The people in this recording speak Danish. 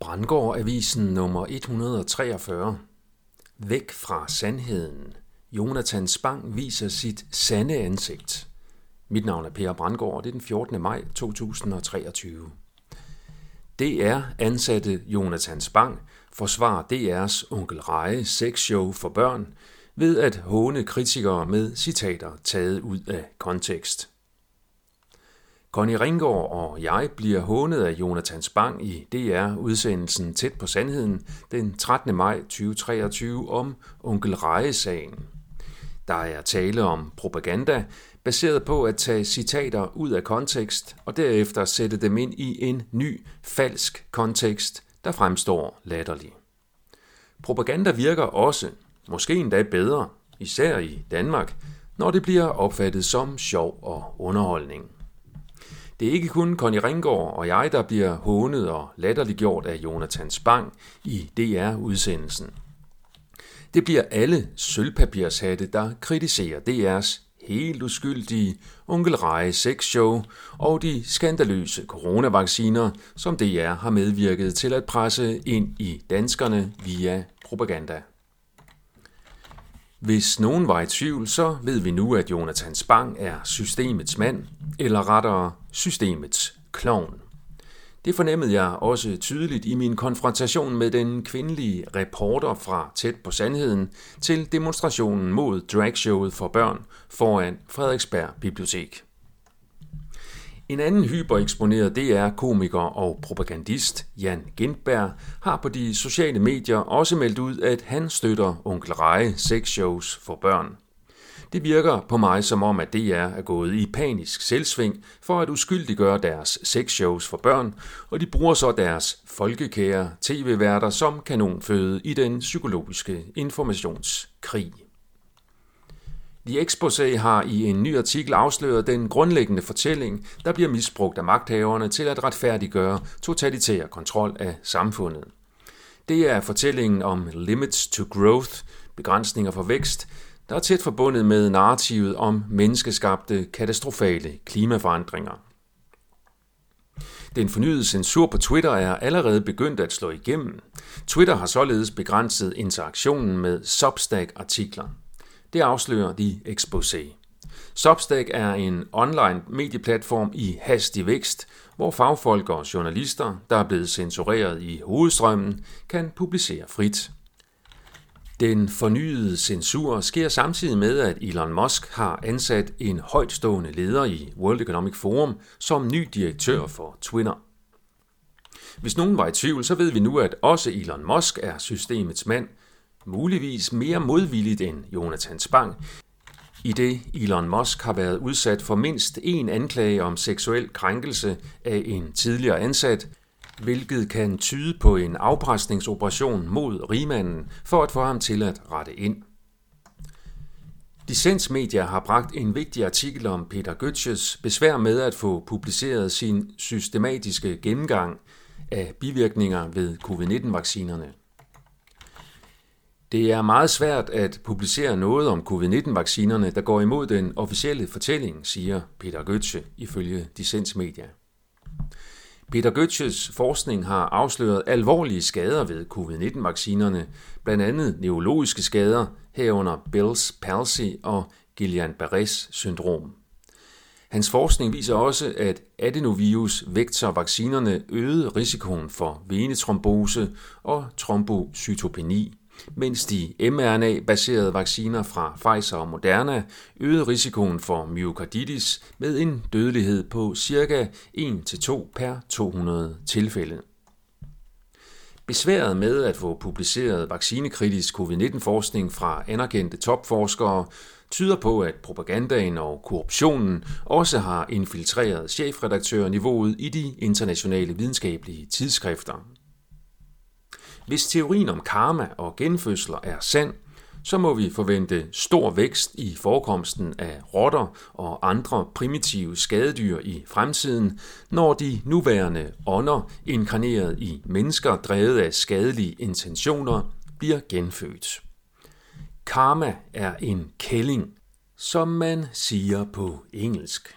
Brandgård Avisen nummer 143. Væk fra sandheden. Jonathan Spang viser sit sande ansigt. Mit navn er Per Brandgård, og det er den 14. maj 2023. DR ansatte Jonathan Spang forsvarer DR's Onkel Reje sexshow for børn ved at håne kritikere med citater taget ud af kontekst. Conny Ringgaard og jeg bliver hånet af Jonathan Spang i DR-udsendelsen Tæt på Sandheden den 13. maj 2023 om Onkel Reje-sagen. Der er tale om propaganda, baseret på at tage citater ud af kontekst og derefter sætte dem ind i en ny, falsk kontekst, der fremstår latterlig. Propaganda virker også, måske endda bedre, især i Danmark, når det bliver opfattet som sjov og underholdning. Det er ikke kun Conny Ringgaard og jeg, der bliver hånet og latterliggjort af Jonathan Spang i DR-udsendelsen. Det bliver alle sølvpapirshatte, der kritiserer DR's helt uskyldige Onkel Reje sexshow og de skandaløse coronavacciner, som DR har medvirket til at presse ind i danskerne via propaganda. Hvis nogen var i tvivl, så ved vi nu, at Jonathan Spang er systemets mand, eller rettere systemets klovn. Det fornemmede jeg også tydeligt i min konfrontation med den kvindelige reporter fra Tæt på Sandheden til demonstrationen mod dragshowet for børn foran Frederiksberg Bibliotek. En anden hypereksponeret DR-komiker og propagandist, Jan Gindberg, har på de sociale medier også meldt ud, at han støtter Onkel Reje sexshows for børn. Det virker på mig som om, at DR er gået i panisk selvsving for at uskyldiggøre deres sexshows for børn, og de bruger så deres folkekære tv-værter som kanonføde i den psykologiske informationskrig. The Exposé har i en ny artikel afsløret den grundlæggende fortælling, der bliver misbrugt af magthaverne til at retfærdiggøre totalitær kontrol af samfundet. Det er fortællingen om limits to growth, begrænsninger for vækst, der er tæt forbundet med narrativet om menneskeskabte katastrofale klimaforandringer. Den fornyede censur på Twitter er allerede begyndt at slå igennem. Twitter har således begrænset interaktionen med Substack-artikler. Det afslører de Exposé. Substack er en online medieplatform i hastig vækst, hvor fagfolk og journalister, der er blevet censureret i hovedstrømmen, kan publicere frit. Den fornyede censur sker samtidig med, at Elon Musk har ansat en højtstående leder i World Economic Forum som ny direktør for Twitter. Hvis nogen var i tvivl, så ved vi nu, at også Elon Musk er systemets mand, muligvis mere modvilligt end Jonathan Spang, i det Elon Musk har været udsat for mindst en anklage om seksuel krænkelse af en tidligere ansat, hvilket kan tyde på en afpresningsoperation mod rigmanden for at få ham til at rette ind. Dissens har bragt en vigtig artikel om Peter Götzes besvær med at få publiceret sin systematiske gennemgang af bivirkninger ved covid-19-vaccinerne. Det er meget svært at publicere noget om covid-19-vaccinerne, der går imod den officielle fortælling, siger Peter Götze ifølge Dissens Media. Peter Götzes forskning har afsløret alvorlige skader ved covid-19-vaccinerne, blandt andet neurologiske skader, herunder Bell's palsy og Guillain-Barrés syndrom. Hans forskning viser også, at adenovirus vektor vaccinerne øgede risikoen for venetrombose og trombocytopeni mens de mRNA-baserede vacciner fra Pfizer og Moderna øgede risikoen for myokarditis med en dødelighed på ca. 1-2 per 200 tilfælde. Besværet med at få publiceret vaccinekritisk covid-19-forskning fra anerkendte topforskere tyder på, at propagandaen og korruptionen også har infiltreret chefredaktørniveauet i de internationale videnskabelige tidsskrifter. Hvis teorien om karma og genfødsler er sand, så må vi forvente stor vækst i forekomsten af rotter og andre primitive skadedyr i fremtiden, når de nuværende ånder, inkarneret i mennesker drevet af skadelige intentioner, bliver genfødt. Karma er en kælling, som man siger på engelsk.